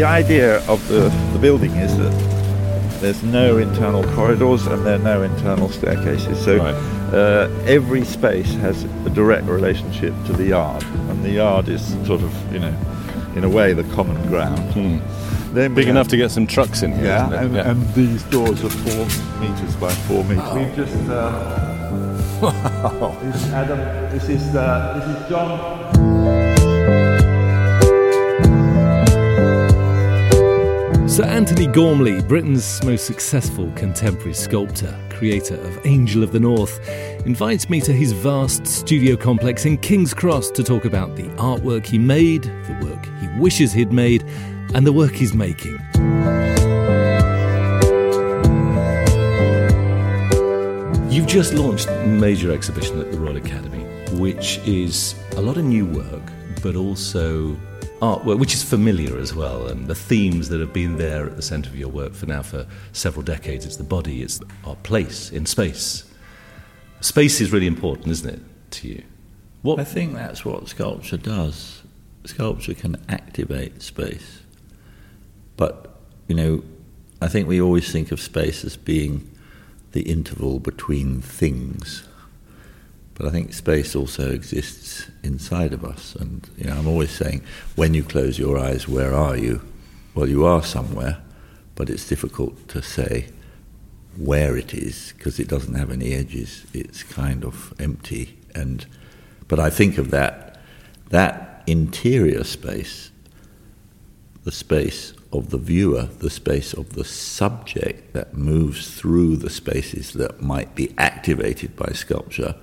The idea of the, the building is that there's no internal corridors and there are no internal staircases. So Right. uh, every space has a direct relationship to the yard, and the yard is sort of, you know, in a way, the common ground. Then we Hmm. Big have- enough to get some trucks in here. yeah, isn't it? and, Yeah. and these doors are four meters by four meters. We've just. Uh, this is Adam. This is uh, this is John. Sir Antony Gormley, Britain's most successful contemporary sculptor, creator of Angel of the North, invites me to his vast studio complex in King's Cross to talk about the artwork he made, the work he wishes he'd made, and the work he's making. You've just launched a major exhibition at the Royal Academy, which is a lot of new work, but also artwork, which is familiar as well, and the themes that have been there at the centre of your work for now for several decades. It's the body, it's our place in space. Space is really important, isn't it, to you? What I think that's what sculpture does. Sculpture can activate space. But, you know, I think we always think of space as being the interval between things. But I think space also exists inside of us. And, you know, I'm always saying, when you close your eyes, where are you? Well, you are somewhere, but it's difficult to say where it is because it doesn't have any edges. It's kind of empty. And but I think of that that interior space, the space of the viewer, the space of the subject that moves through the spaces that might be activated by sculpture,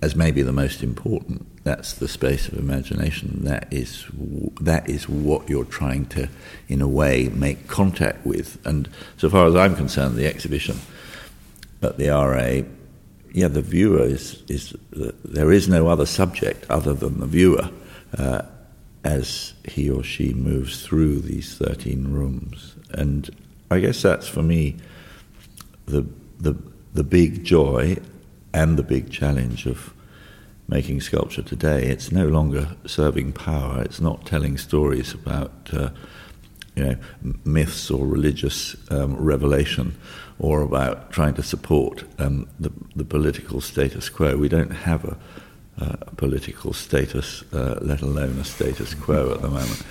as maybe the most important. That's the space of imagination. That is that is what you're trying to, in a way, make contact with. And so far as I'm concerned, the exhibition at the RA, yeah, the viewer is is there is no other subject other than the viewer. Uh, as he or she moves through these 13 rooms. And I guess that's for me the, the, the big joy and the big challenge of making sculpture today. It's no longer serving power, it's not telling stories about. Uh, you know, myths or religious um, revelation, or about trying to support um, the, the political status quo. We don't have a, a political status, uh, let alone a status quo at the moment.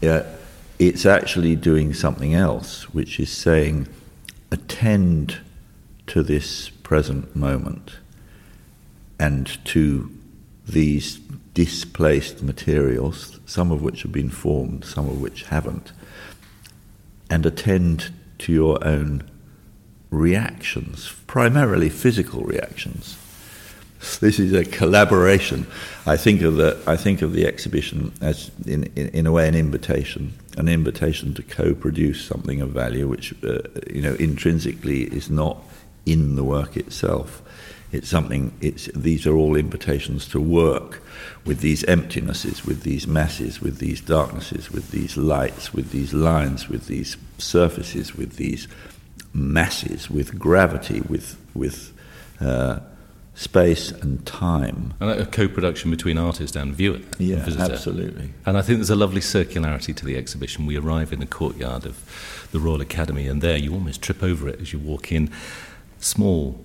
Yeah, it's actually doing something else, which is saying, attend to this present moment and to these displaced materials, some of which have been formed, some of which haven't, and attend to your own reactions, primarily physical reactions. This is a collaboration. I think of the I think of the exhibition as, in, in, in a way, an invitation, an invitation to co-produce something of value, which uh, you know intrinsically is not in the work itself. It's something. It's these are all invitations to work with these emptinesses, with these masses, with these darknesses, with these lights, with these lines, with these surfaces, with these masses, with gravity, with with uh, space and time. And a co-production between artist and viewer. and Yeah, visitor. absolutely. And I think there's a lovely circularity to the exhibition. We arrive in the courtyard of the Royal Academy, and there you almost trip over it as you walk in. Small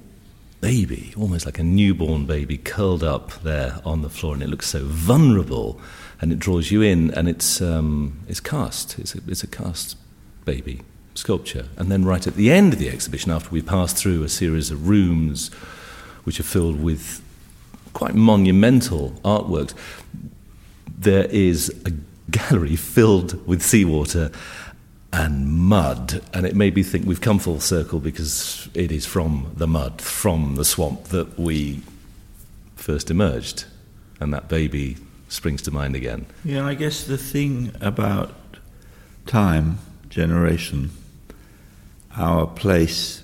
baby, almost like a newborn baby, curled up there on the floor, and it looks so vulnerable, and it draws you in, and it's um, it's cast. It's a, it's a cast baby sculpture, and then right at the end of the exhibition, after we pass through a series of rooms, which are filled with quite monumental artworks, there is a gallery filled with seawater and mud. And it made me think we've come full circle because it is from the mud, from the swamp that we first emerged. And that baby springs to mind again. Yeah, I guess the thing about time, generation, our place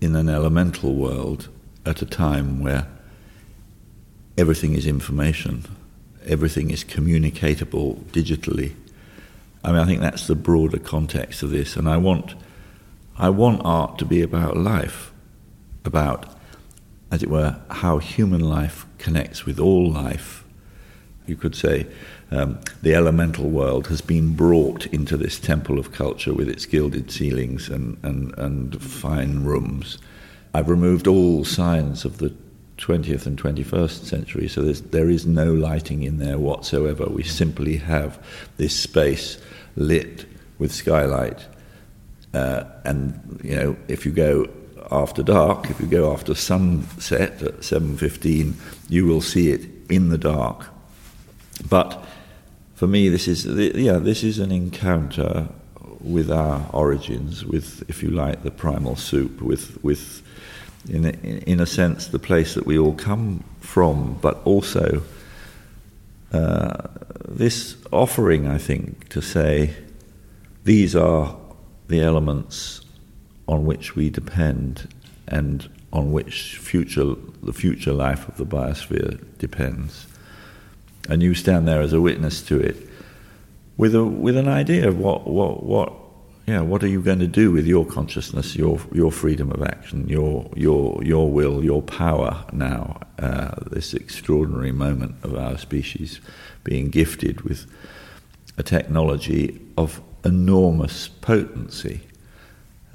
in an elemental world at a time where everything is information, everything is communicatable digitally I mean, I think that's the broader context of this, and I want, I want art to be about life, about, as it were, how human life connects with all life. You could say um, the elemental world has been brought into this temple of culture with its gilded ceilings and, and, and fine rooms. I've removed all signs of the 20th and 21st century, so there is no lighting in there whatsoever. We simply have this space lit with skylight. Uh, and you know, if you go after dark, if you go after sunset at 7:15, you will see it in the dark. But for me, this is yeah, this is an encounter with our origins, with, if you like, the primal soup, with with in a, in a sense the place that we all come from, but also uh, this offering, I think, to say these are the elements on which we depend and on which future the future life of the biosphere depends. And you stand there as a witness to it with a with an idea of what what what yeah, what are you going to do with your consciousness, your your freedom of action, your your your will, your power now? Uh, this extraordinary moment of our species being gifted with a technology of enormous potency.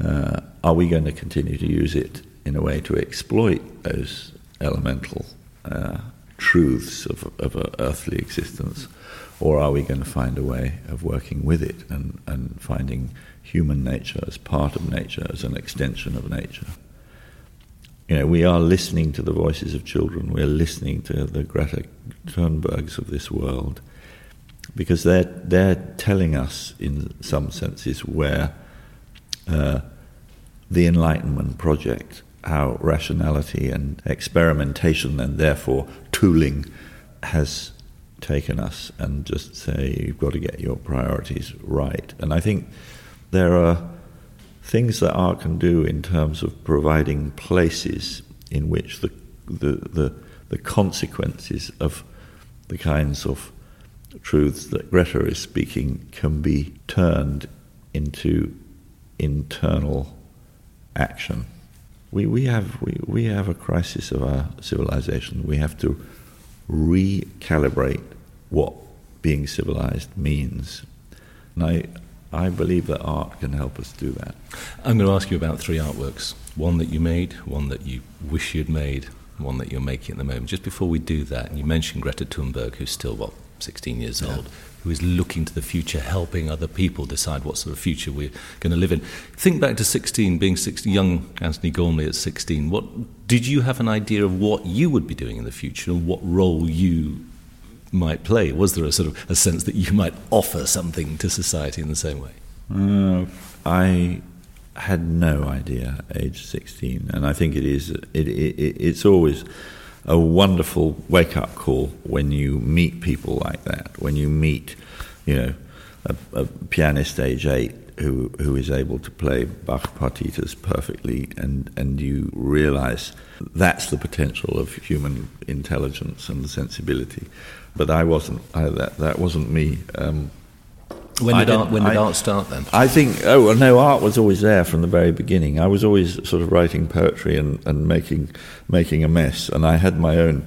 Uh, are we going to continue to use it in a way to exploit those elemental uh, truths of, of earthly existence? Or are we going to find a way of working with it and, and finding human nature as part of nature, as an extension of nature. You know, we are listening to the voices of children, we're listening to the Greta Thunbergs of this world, because they're, they're telling us, in some senses, where uh, the Enlightenment project, how rationality and experimentation and therefore tooling has taken us, and just say, you've got to get your priorities right. And I think there are things that art can do in terms of providing places in which the, the, the, the consequences of the kinds of truths that Greta is speaking can be turned into internal action. We, we, have, we, we have a crisis of our civilization. We have to recalibrate what being civilized means. And I, I believe that art can help us do that. I'm going to ask you about three artworks one that you made, one that you wish you'd made, one that you're making at the moment. Just before we do that, you mentioned Greta Thunberg, who's still, what, 16 years yeah. old, who is looking to the future, helping other people decide what sort of future we're going to live in. Think back to 16, being 16, young Antony Gormley at 16. What did you have an idea of what you would be doing in the future and what role you might play? Was there a sort of a sense that you might offer something to society in the same way? Uh, I had no idea, age 16, and I think it is. It, it, it's always a wonderful wake up call when you meet people like that. When you meet, you know, a, a pianist age eight who who is able to play Bach partitas perfectly, and and you realise that's the potential of human intelligence and sensibility but I wasn't. I, that that wasn't me. Um, when did, art, when did I, art start then? I think, oh, well, no, art was always there from the very beginning. I was always sort of writing poetry and, and making, making a mess. And I had my own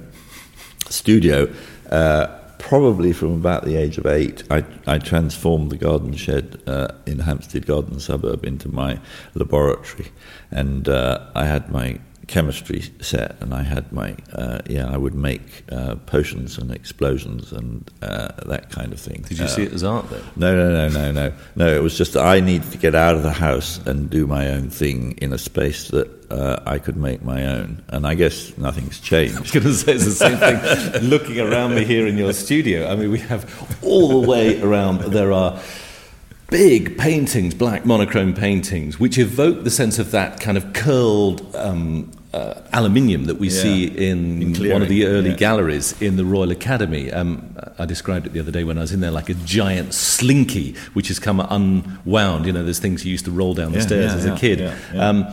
studio. Uh, probably from about the age of eight, I, I transformed the garden shed uh, in Hampstead Garden suburb into my laboratory. And uh, I had my chemistry set, and I had my uh, yeah. I would make uh, potions and explosions and uh, that kind of thing. Did you see it as art then? No, no, no, no, no, no. It was just that I needed to get out of the house and do my own thing in a space that uh, I could make my own. And I guess nothing's changed. I was going to say it's the same thing. Looking around me here in your studio, I mean, we have all the way around. There are big paintings, black monochrome paintings, which evoke the sense of that kind of curled um, uh, aluminium that we Yeah. see in, In one of the early yeah. galleries in the Royal Academy. Um, I described it the other day when I was in there like a giant slinky, which has come unwound. You know, there's things you used to roll down the Yeah, stairs as a kid. Um,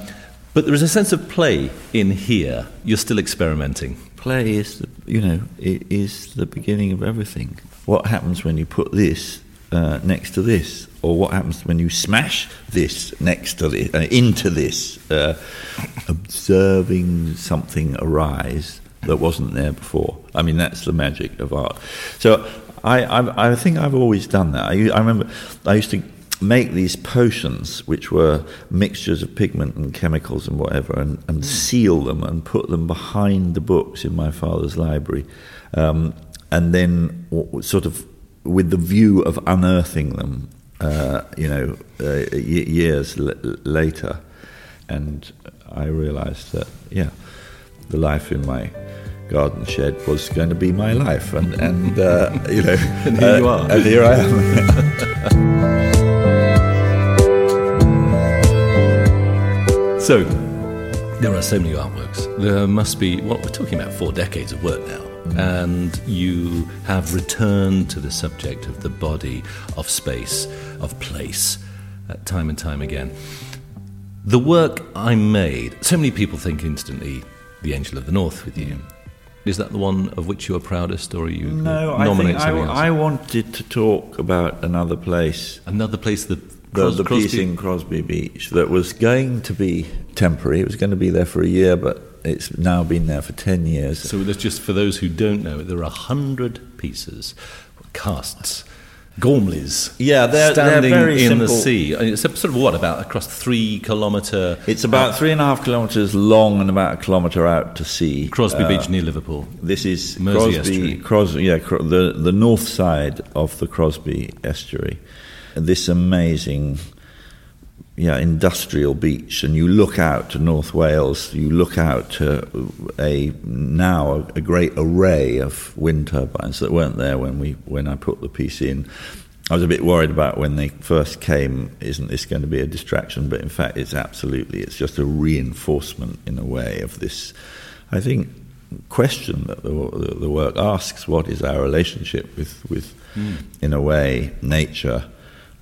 but there is a sense of play in here. You're still experimenting. Play is, the, you know, it is the beginning of everything. What happens when you put this uh, next to this, or what happens when you smash this next to this, uh, into this, uh, observing something arise that wasn't there before. I mean, that's the magic of art. So I, I, I think I've always done that. I, I remember I used to make these potions, which were mixtures of pigment and chemicals and whatever, and, and seal them and put them behind the books in my father's library, um, and then sort of with the view of unearthing them, uh, you know, uh, y- years l- later, and I realised that yeah, the life in my garden shed was going to be my life, and and uh, you know, And here you are. and here I am. So, there are so many artworks. There must be, well, we're talking about four decades of work now. And you have returned to the subject of the body, of space, of place, uh, time and time again. The work I made, so many people think instantly The Angel of the North with you. Is that the one of which you are proudest, or are you No, I think I? I wanted to talk about another place, Another place that the, Cros- the piece in Crosby Beach, that was going to be temporary. It was going to be there for a year, but it's now been there for 10 years. So that's just for those who don't know, there are a hundred pieces, casts, gormleys, Yeah, they're- they're standing very in the sea. It's sort of what about across three kilometre It's about three and a half kilometres long and about a kilometre out to sea. Crosby Uh, Beach near Liverpool. This is Mersey Crosby, Estuary. Cros- yeah, the the north side of the Crosby estuary. This amazing, yeah, industrial beach, and you look out to North Wales. You look out to a now a, great array of wind turbines that weren't there when we when I put the piece in. I was a bit worried about when they first came. Isn't this going to be a distraction? But in fact, it's absolutely. It's just a reinforcement in a way of this. I think question that the, the, the work asks: What is our relationship with, with hmm. in a way, nature,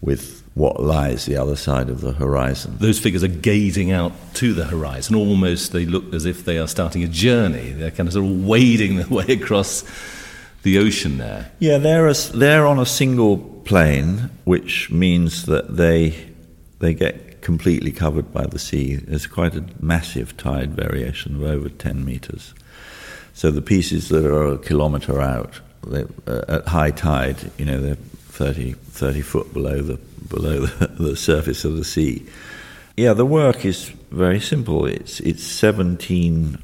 with what lies the other side of the horizon? Those figures are gazing out to the horizon. Almost they look as if they are starting a journey. They're kind of sort of wading their way across the ocean there. Yeah, they're a, they're on a single plane, which means that they they get completely covered by the sea. There's quite a massive tide variation of over ten meters. So the pieces that are a kilometre out they, uh, at high tide, you know, they're 30, 30 foot below the below the, the surface of the sea. Yeah, the work is very simple. It's it's 17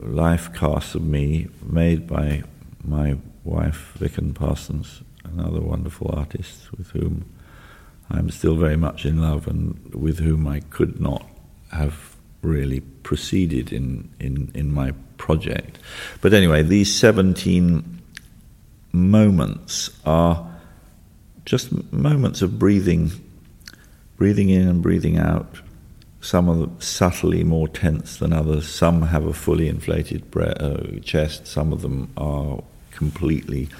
life casts of me made by my wife Vicken Parsons, another wonderful artist with whom I'm still very much in love and with whom I could not have really proceeded in, in, in my project. But anyway, these 17 moments are just moments of breathing, breathing in and breathing out. Some are subtly more tense than others. Some have a fully inflated bre- uh, chest. Some of them are completely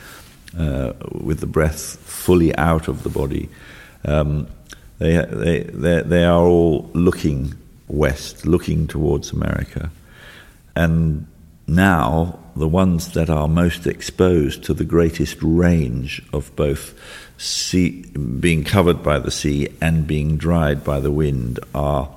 uh, with the breath fully out of the body. Um, they, they, they, they are all looking west, looking towards America. And now, the ones that are most exposed to the greatest range of both sea, being covered by the sea and being dried by the wind are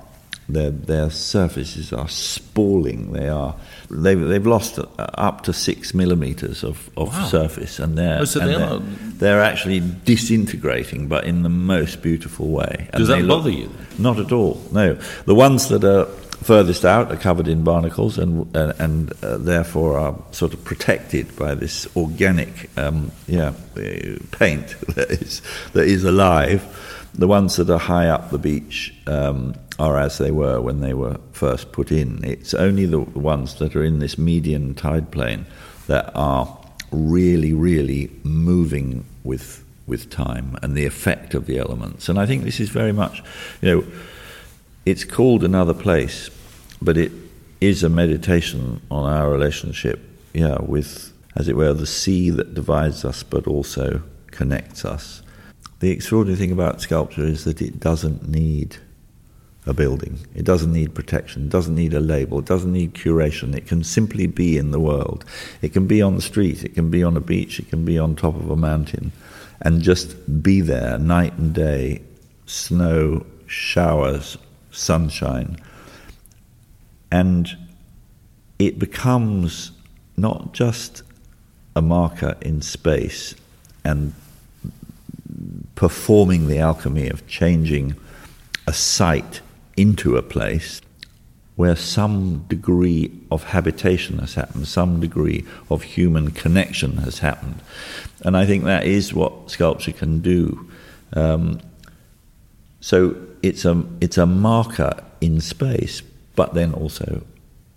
their, their surfaces are spalling. They are they've, they've lost up to six millimeters of, of surface, and they're Oh, so and they they're, are- they're actually disintegrating, but in the most beautiful way. And Does that look- bother you? Not at all. No, the ones that are furthest out are covered in barnacles and and, and uh, therefore are sort of protected by this organic um, yeah paint that is that is alive. The ones that are high up the beach um, are as they were when they were first put in. It's only the ones that are in this median tide plane that are really, really moving with with time and the effect of the elements. And I think this is very much, you know, it's called another place, but it is a meditation on our relationship, yeah, with, as it were, the sea that divides us but also connects us. The extraordinary thing about sculpture is that it doesn't need a building. It doesn't need protection. It doesn't need a label. It doesn't need curation. It can simply be in the world. It can be on the street. It can be on a beach. It can be on top of a mountain. And just be there night and day, snow, showers, sunshine. And it becomes not just a marker in space and performing the alchemy of changing a site into a place where some degree of habitation has happened, some degree of human connection has happened. And I think that is what sculpture can do. Um, so it's a, it's a marker in space, but then also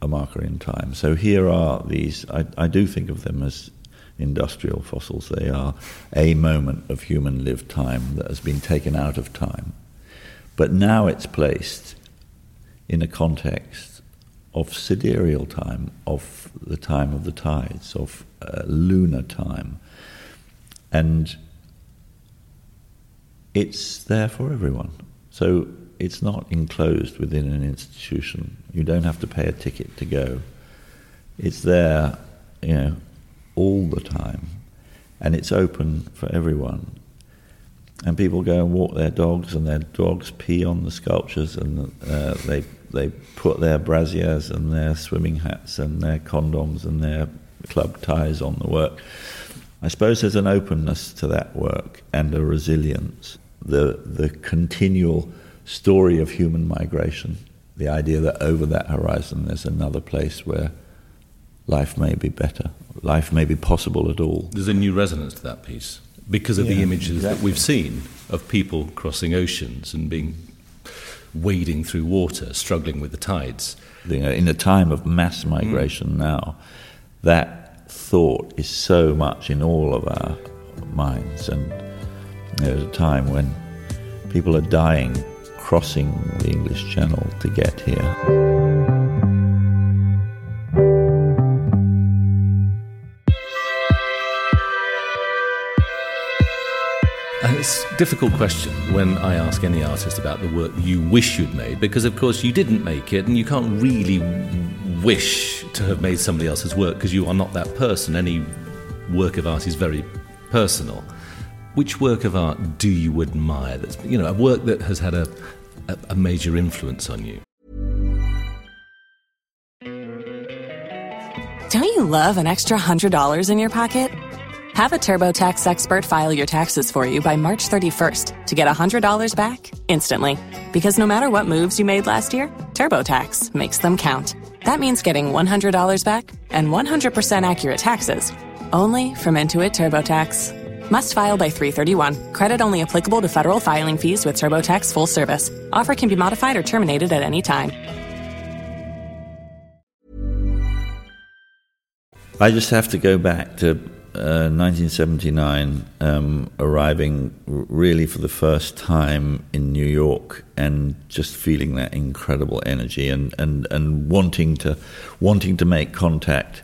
a marker in time. So here are these, I, I do think of them as industrial fossils. They are a moment of human lived time that has been taken out of time. But now it's placed in a context of sidereal time, of the time of the tides, of uh, lunar time. And it's there for everyone. So it's not enclosed within an institution. You don't have to pay a ticket to go. It's there, you know, all the time. And it's open for everyone and people go and walk their dogs, and their dogs pee on the sculptures, and uh, they they put their brassieres and their swimming hats and their condoms and their club ties on the work. I suppose there's an openness to that work and a resilience. The the continual story of human migration, the idea that over that horizon there's another place where life may be better, life may be possible at all. There's a new resonance to that piece because of yeah, the images exactly. that we've seen of people crossing oceans and being wading through water, struggling with the tides. In a time of mass migration mm. now, that thought is so much in all of our minds. And there's a time when people are dying crossing the English Channel to get here. it's a difficult question when I ask any artist about the work you wish you'd made, because of course you didn't make it, and you can't really wish to have made somebody else's work because you are not that person. Any work of art is very personal. Which work of art do you admire? That's you know a work that has had a, a, a major influence on you. Don't you love an extra hundred dollars in your pocket? Have a TurboTax expert file your taxes for you by March 31st to get $100 back instantly. Because no matter what moves you made last year, TurboTax makes them count. That means getting $100 back and 100% accurate taxes only from Intuit TurboTax. Must file by 331. Credit only applicable to federal filing fees with TurboTax full service. Offer can be modified or terminated at any time. I just have to go back to 1979, uh, um, arriving really for the first time in New York and just feeling that incredible energy and, and, and wanting to wanting to make contact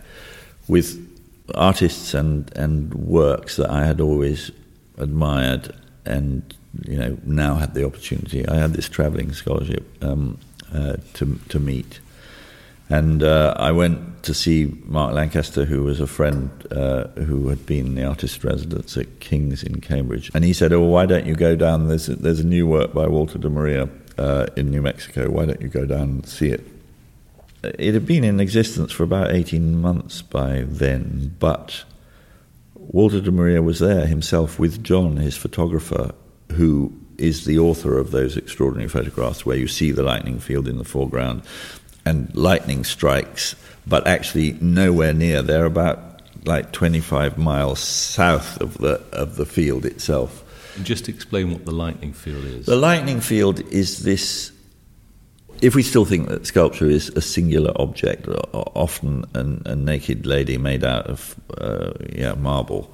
with artists and, and works that I had always admired and you know now had the opportunity. I had this traveling scholarship um, uh, to to meet. And uh, I went to see Mark Lancaster, who was a friend uh, who had been the artist residence at King's in Cambridge. And he said, Oh, why don't you go down? There's a, there's a new work by Walter de Maria uh, in New Mexico. Why don't you go down and see it? Uh, it had been in existence for about 18 months by then, but Walter de Maria was there himself with John, his photographer, who is the author of those extraordinary photographs where you see the lightning field in the foreground and lightning strikes, but actually nowhere near. They're about like 25 miles south of the of the field itself. Just explain what the lightning field is. The lightning field is this. If we still think that sculpture is a singular object, often an, a naked lady made out of uh, yeah marble,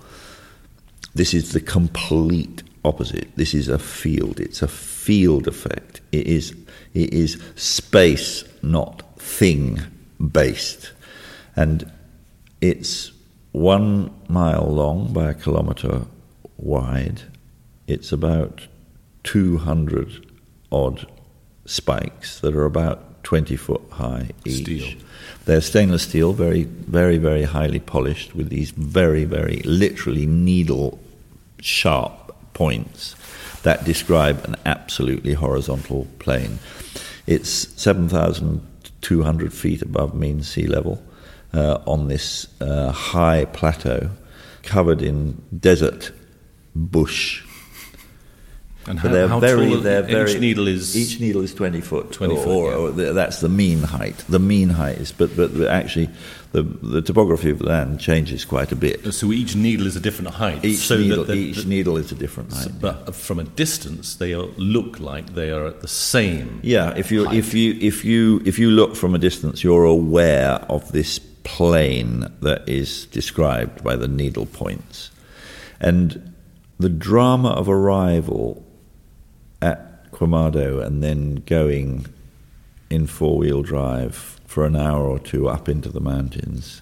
this is the complete opposite. This is a field. It's a field effect. It is it is space, not thing based, and it's one mile long by a kilometre wide. It's about 200 odd spikes that are about 20 foot high each. Steel. They're stainless steel, very, very, very highly polished, with these very, very literally needle sharp points that describe an absolutely horizontal plane. It's 7,200 feet above mean sea level uh, on this uh, high plateau covered in desert bush. And But how, they're how very, tall they're very, each needle is each needle is twenty foot. 20 foot, or, yeah. or th- that's the mean height. The mean height is, but but actually, the the topography of the land changes quite a bit. so each needle is a different height. Each so needle, that the- each the- needle is a different height. but from a distance, they are, look like they are at the same. Yeah, if you height. if you if you if you look from a distance, you're aware of this plane that is described by the needle points, and the drama of arrival at Quemado and then going in four wheel drive for an hour or two up into the mountains,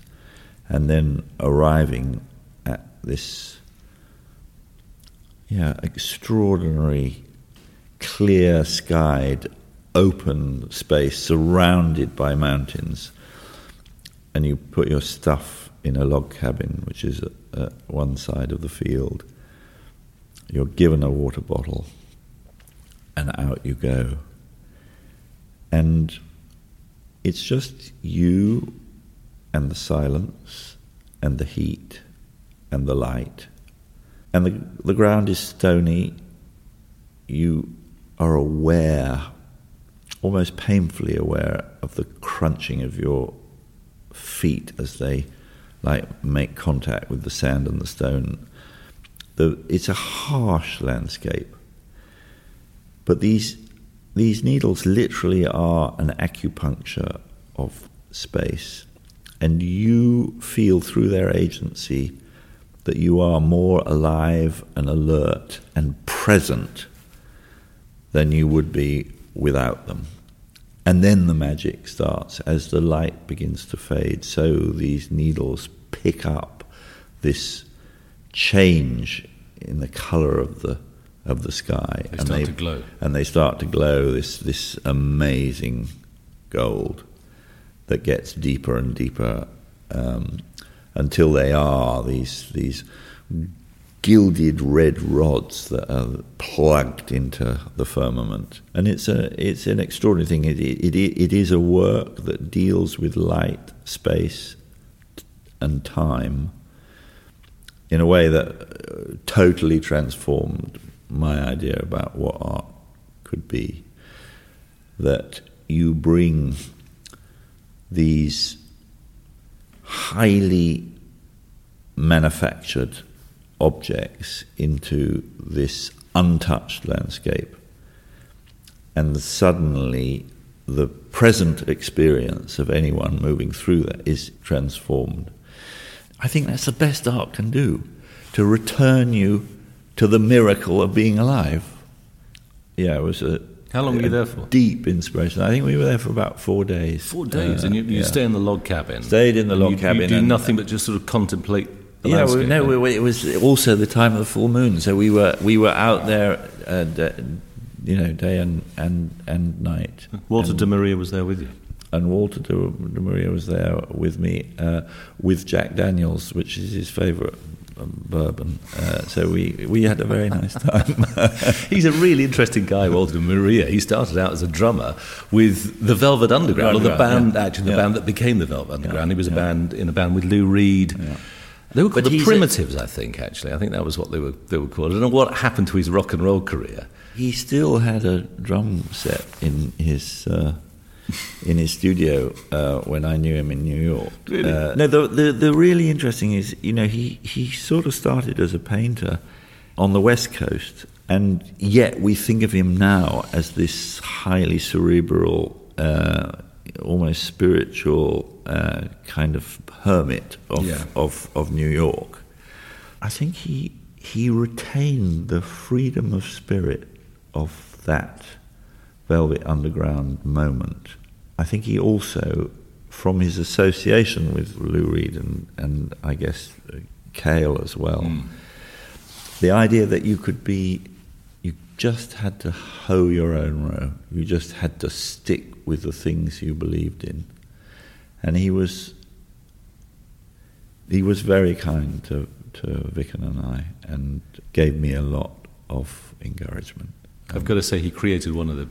and then arriving at this yeah extraordinary clear skied, open space surrounded by mountains, and you put your stuff in a log cabin, which is at, at one side of the field. You're given a water bottle, and out you go. And it's just you and the silence and the heat and the light. And the, the ground is stony. You are aware, almost painfully aware, of the crunching of your feet as they like make contact with the sand and the stone. The, it's a harsh landscape. But these these needles literally are an acupuncture of space, and you feel through their agency that you are more alive and alert and present than you would be without them. And then the magic starts as the light begins to fade. So these needles pick up this change in the color of the of the sky, They and start to glow. and they start to glow this this amazing gold that gets deeper and deeper um, until they are these these gilded red rods that are plugged into the firmament. And it's a it's an extraordinary thing. It it, it, it is a work that deals with light, space, and time in a way that uh, totally transformed my idea about what art could be. That you bring these highly manufactured objects into this untouched landscape, and suddenly the present experience of anyone moving through that is transformed. I think that's the best art can do to return you to the miracle of being alive. Yeah, it was a. How long were you there for? Deep inspiration. I think we were there for about four days. Four days, Uh, and you, you yeah. stay in the log cabin. Stayed in the log you, cabin You do and- nothing but just sort of contemplate the yeah, well, no, then? we- it was also the time of the full moon, so we were we were out there, uh, d- you know, day and and and night. Walter and, de Maria was there with you. and Walter de, Maria was there with me, uh, with Jack Daniels, which is his favourite bourbon. Uh, so we we had a very nice time. He's a really interesting guy, Walter Maria. He started out as a drummer with the Velvet Underground, or the band, yeah. actually, the Yeah. band that became the Velvet Underground. he was a band in a band with Lou Reed. They were called But the Primitives, I think. Actually, I think that was what they were. They were called. I don't know what happened to his rock and roll career. he still had a drum set in his uh, in his studio uh, when I knew him in New York. Really? Uh, no, the, the the really interesting is you know he he sort of started as a painter on the West Coast, and yet we think of him now as this highly cerebral, uh, almost spiritual uh, kind of hermit of, Yeah. of of New York. I think he he retained the freedom of spirit of that Velvet Underground moment. I think he also, from his association with Lou Reed and, and I guess uh, Cale as well, the idea that you could be, you just had to hoe your own row. You just had to stick with the things you believed in. And he was, he was very kind to, to Vicken and I and gave me a lot of encouragement. I've got to say, he created one of the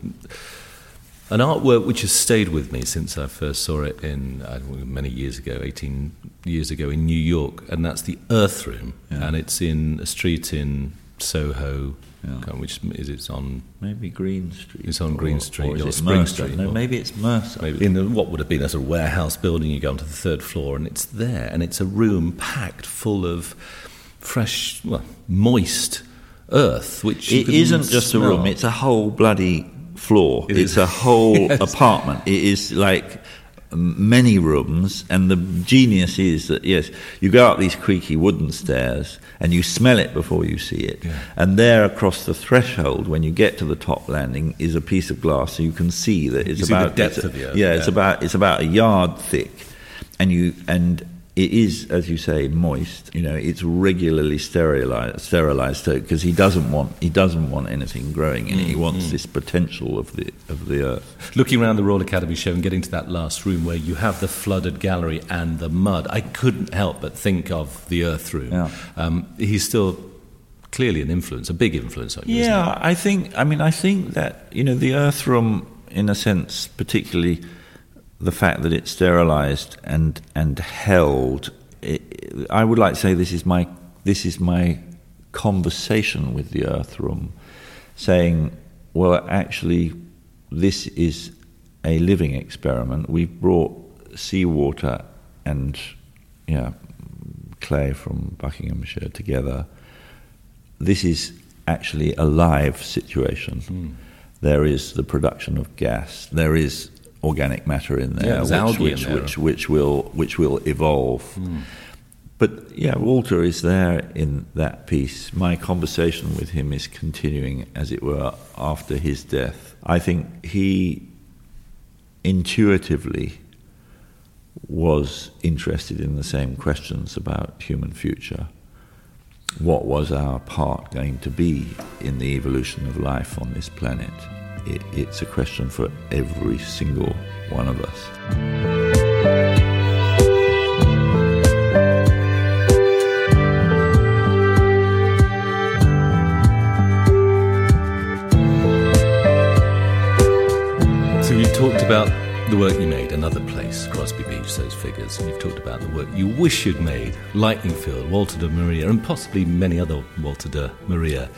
an artwork which has stayed with me since I first saw it in I don't know, many years ago, eighteen years ago in New York, and that's the Earth Room, Yeah. and it's in a street in Soho, Yeah. which is it's on Maybe Green Street. It's on Green Street or, or Spring Mercer? Street No, or- maybe it's Mercer. maybe in a, what would have been a sort of warehouse building. You go onto the third floor, and it's there, and it's a room packed full of fresh, well, moist earth, which It isn't just a room; it's a whole bloody floor. It it's is. a whole Yes. apartment. It is like many rooms, and the genius is that yes, you go up these creaky wooden stairs and you smell it before you see it, and there across the threshold, when you get to the top landing, is a piece of glass, so you can see that it's You about depth it's a- of the earth, Yeah, it's about it's about a yard thick, and you and it is, as you say, moist. You know, it's regularly sterilized, sterilized because he doesn't want he doesn't want anything growing in it. Mm, He wants this potential of the of the earth. Looking around the Royal Academy show and getting to that last room where you have the flooded gallery and the mud, I couldn't help but think of the Earth Room. Yeah. Um, he's still clearly an influence, a big influence on you. isn't Yeah, I think. I mean, I think that you know the Earth Room, in a sense, particularly the fact that it's sterilized and and held. It, I would like to say this is my this is my conversation with the Earth Room, saying, well, actually, this is a living experiment. We've brought seawater and yeah, clay from Buckinghamshire together this is actually a live situation. Hmm. There is the production of gas. There is organic matter in there, Yeah, which, algae in there. which, which will which will evolve. Hmm. But yeah, Walter is there in that piece. My conversation with him is continuing, as it were, after his death. I think he intuitively was interested in the same questions about human future what was our part going to be in the evolution of life on this planet? It, it's a question for every single one of us. So you've talked about the work you made, Another Place, Crosby Beach, those figures, and you've talked about the work you wish you'd made, Lightning Field, Walter de Maria, and possibly many other Walter de Maria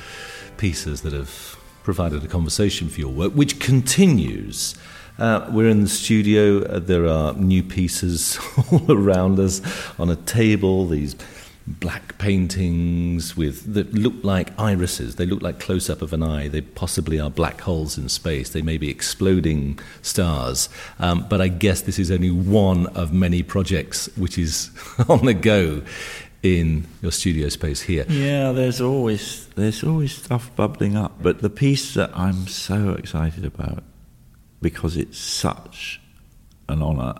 pieces that have provided a conversation for your work, which continues. Uh, we're in the studio. Uh, there are new pieces all around us on a table. These black paintings with that look like irises. They look like close up of an eye. They possibly are black holes in space. They may be exploding stars. Um, but I guess this is only one of many projects which is on the go in your studio space here. Yeah, there's always there's always stuff bubbling up, but the piece that I'm so excited about because it's such an honour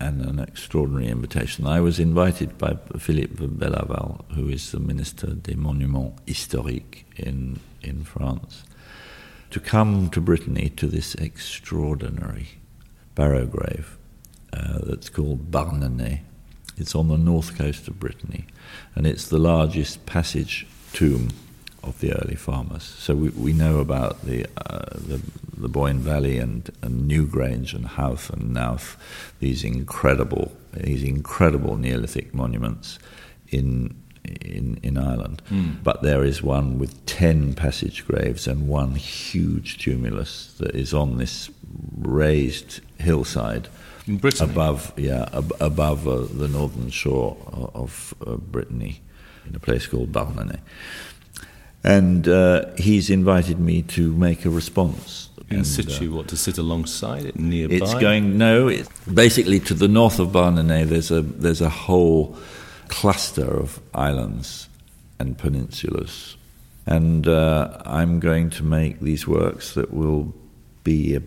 and an extraordinary invitation. I was invited by Philippe Bellaval, who is the Minister des Monuments Historiques in in France, to come to Brittany to this extraordinary barrow grave uh, that's called Barnenez. It's on the north coast of Brittany, and it's the largest passage tomb of the early farmers. So we, we know about the, uh, the the Boyne Valley and, and Newgrange and Dowth and Knowth, these incredible these incredible Neolithic monuments in in in Ireland. But there is one with ten passage graves and one huge tumulus that is on this raised hillside In Brittany? above, yeah, ab- above uh, the northern shore of uh, Brittany, in a place called Balnane. And uh, he's invited me to make a response. In And, situ, what, to sit alongside it, nearby? it's going no. It's basically to the north of Barnenez. There's a there's a whole cluster of islands and peninsulas, and uh, I'm going to make these works that will be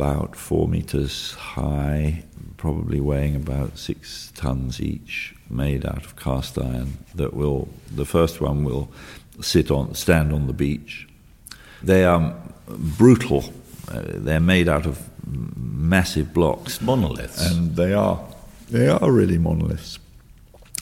about four meters high, probably weighing about six tons each, made out of cast iron. That will the first one will sit on stand on the beach. They are brutal. Uh, they're made out of massive blocks, monoliths. and they are they are really monoliths.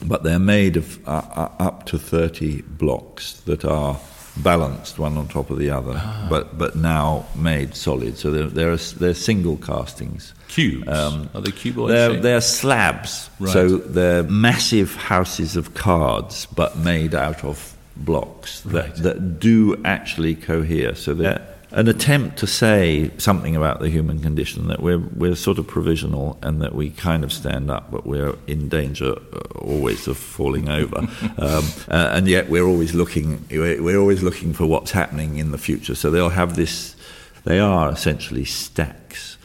But they're made of uh, uh, up to thirty blocks that are balanced one on top of the other, Ah. but but now made solid. So they're they're, they're single castings. Cubes? Um, Are they cuboid They're, they're slabs. Right. So they're massive houses of cards, but made out of blocks that, Right. that do actually cohere. So they're an attempt to say something about the human condition that we're we're sort of provisional and that we kind of stand up, but we're in danger uh, always of falling over, um, uh, and yet we're always looking we're, we're always looking for what's happening in the future. So they'll have this. They are essentially stacks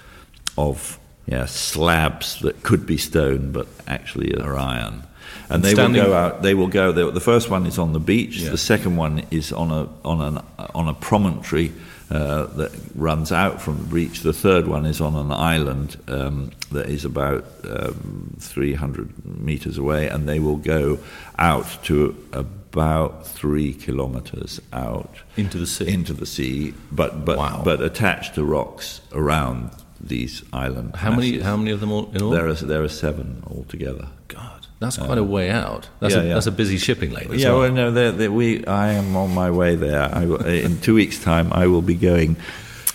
of yeah, slabs that could be stone but actually are iron. And they Standing- will go out. They will go. The, the first one is on the beach. Yeah. The second one is on a on an on a promontory uh, that runs out from the beach. The third one is on an island um, that is about um, 300 meters away, and they will go out to about three kilometers out Into the sea? Into the sea, but but Wow. but attached to rocks around these island. How many? How many of them all, in all? There are there are seven altogether. God, that's quite a way out. That's, yeah, a, yeah. that's a busy shipping lane. Yeah, well. well, no, they're, they're, we. I am on my way there. I, in two weeks' time, I will be going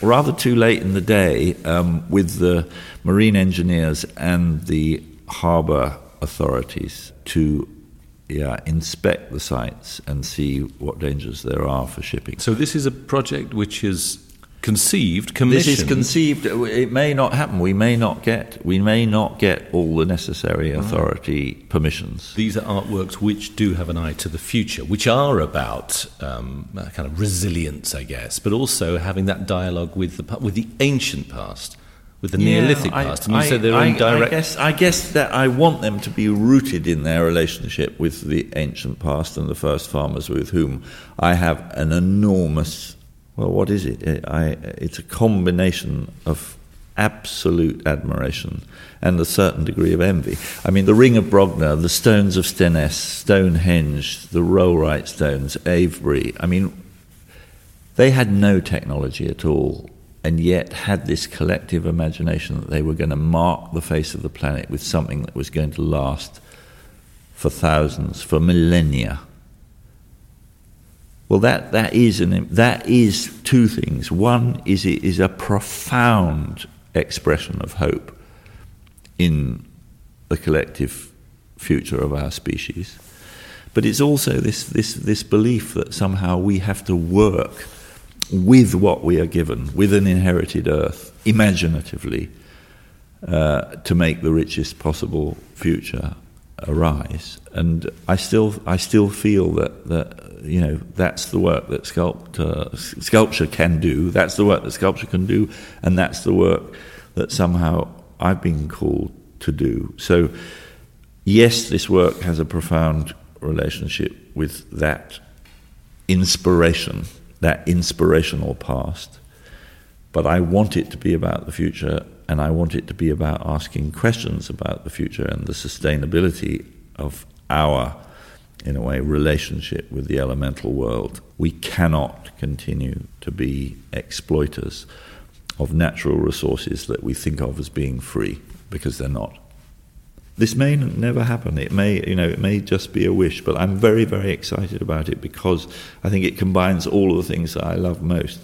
rather too late in the day um, with the marine engineers and the harbour authorities to yeah inspect the sites and see what dangers there are for shipping. So this is a project which is conceived, This is conceived. It may not happen. We may not get. We may not get all the necessary authority permissions. These are artworks which do have an eye to the future, which are about um, kind of resilience, I guess, but also having that dialogue with the with the ancient past, with the Neolithic I- past. And you I- said they're I, in direct. I guess, I guess that I want them to be rooted in their relationship with the ancient past and the first farmers with whom I have an enormous. Well, what is it? I, it's a combination of absolute admiration and a certain degree of envy. I mean, the Ring of Brodgar, the stones of Stenness, Stonehenge, the Rollright stones, Avebury. I mean, they had no technology at all, and yet had this collective imagination that they were going to mark the face of the planet with something that was going to last for thousands, for millennia. Well, that, that, is an, that is two things. One is it is a profound expression of hope in the collective future of our species. But it's also this, this, this belief that somehow we have to work with what we are given, with an inherited earth, imaginatively, uh, to make the richest possible future arise. And I still, I still feel that, that you know, that's the work that sculptor, sculpture can do, that's the work that sculpture can do, and that's the work that somehow I've been called to do. So, yes, this work has a profound relationship with that inspiration, that inspirational past. But I want it to be about the future, and I want it to be about asking questions about the future and the sustainability of our, in a way, relationship with the elemental world. We cannot continue to be exploiters of natural resources that we think of as being free, because they're not. This may never happen. It may, you know, it may just be a wish. But I'm very, very excited about it because I think it combines all of the things that I love most: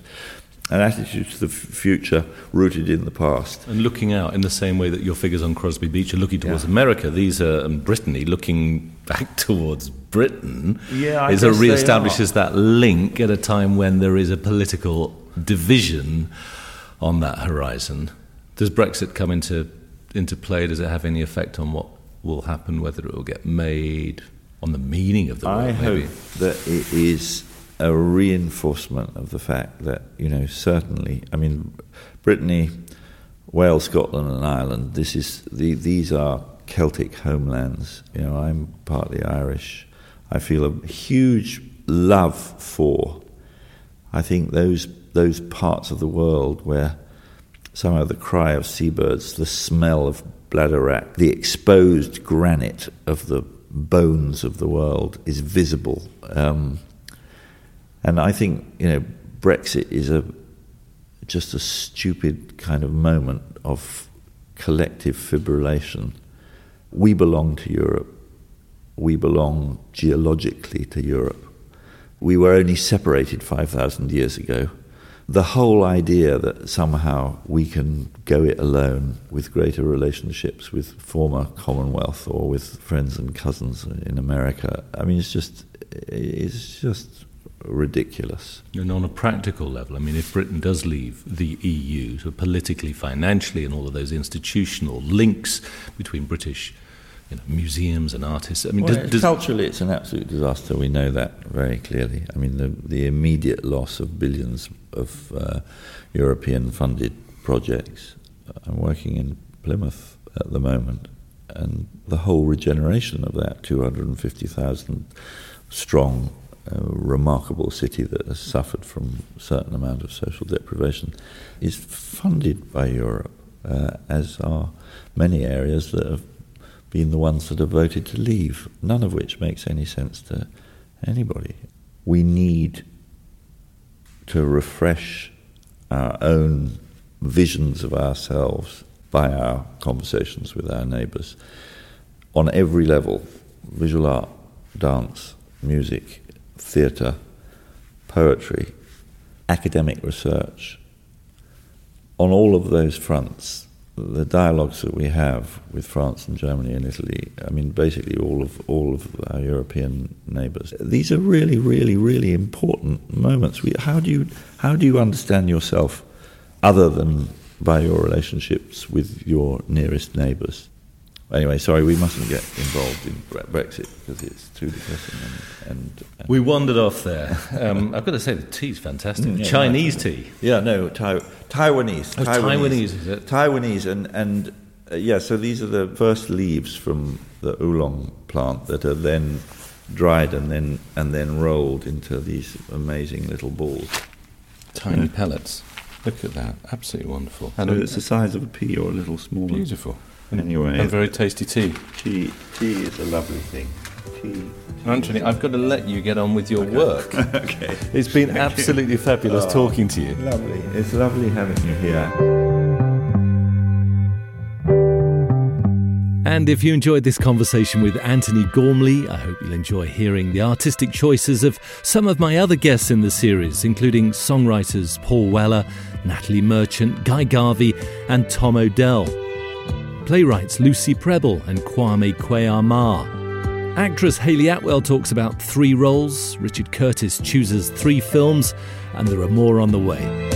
an attitude to the future rooted in the past. and looking out in the same way that your figures on Crosby Beach are looking towards Yeah. America, these are um, Brittany looking back towards Britain. Yeah, I is a guess re-establishes that link at a time when there is a political division on that horizon. Does Brexit come into into play? Does it have any effect on what will happen? Whether it will get made, on the meaning of the word? I maybe? hope that it is a reinforcement of the fact that you know certainly. I mean, Brittany, Wales, Scotland, and Ireland. This is the, these are Celtic homelands. You know, I'm partly Irish. I feel a huge love for. I think those those parts of the world where somehow the cry of seabirds, the smell of bladderwrack, the exposed granite of the bones of the world is visible. Um, and I think you know Brexit is a just a stupid kind of moment of collective fibrillation. We belong to Europe. We belong geologically to Europe. We were only separated 5,000 years ago. The whole idea that somehow we can go it alone with greater relationships with former Commonwealth or with friends and cousins in America, I mean, it's just, it's just ridiculous. And on a practical level, I mean, if Britain does leave the EU, so politically, financially, and all of those institutional links between British you know, museums and artists, I mean, Well, does, does, culturally, it's an absolute disaster. We know that very clearly. I mean, the, the immediate loss of billions of uh, European funded projects. I'm working in Plymouth at the moment, and the whole regeneration of that 250,000 strong, uh, remarkable city that has suffered from a certain amount of social deprivation is funded by Europe, uh, as are many areas that have been the ones that have voted to leave, none of which makes any sense to anybody. We need to refresh our own visions of ourselves by our conversations with our neighbours on every level visual art, dance, music, theatre, poetry, academic research. On all of those fronts, the dialogues that we have with France and Germany and Italy, I mean, basically all of all of our European neighbours, these are really, really, really important moments. We, how do you how do you understand yourself other than by your relationships with your nearest neighbours? Anyway, sorry, we mustn't get involved in Brexit because it's too depressing. And, and, and we wandered off there. Um, I've got to say, the tea's fantastic. Mm, yeah, Chinese tea. Yeah, no, tai- Taiwanese. Oh, Taiwanese, is it? Taiwanese, and and uh, yeah. So these are the first leaves from the oolong plant that are then dried and then and then rolled into these amazing little balls. Tiny pellets. Look at that. Absolutely wonderful. And it's the size of a pea or a little smaller. beautiful. Anyway, And very tasty tea. tea tea is a lovely thing. Tea. Antony, I've got to let you get on with your work. okay. It's been absolutely fabulous oh, talking to you. Lovely. It's lovely having you here. And if you enjoyed this conversation with Antony Gormley, I hope you'll enjoy hearing the artistic choices of some of my other guests in the series, including songwriters Paul Weller, Natalie Merchant, Guy Garvey, and Tom Odell. Playwrights Lucy Prebble and Kwame Kwei-Armah. Actress Hayley Atwell talks about three roles, Richard Curtis chooses three films, and there are more on the way.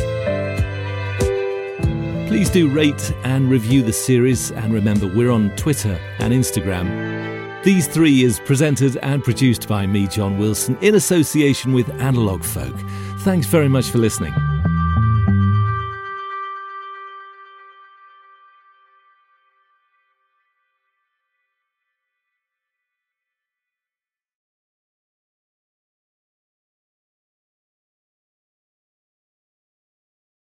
Please do rate and review the series, and remember we're on Twitter and Instagram. These Three is presented and produced by me, John Wilson, in association with Analog Folk. Thanks very much for listening.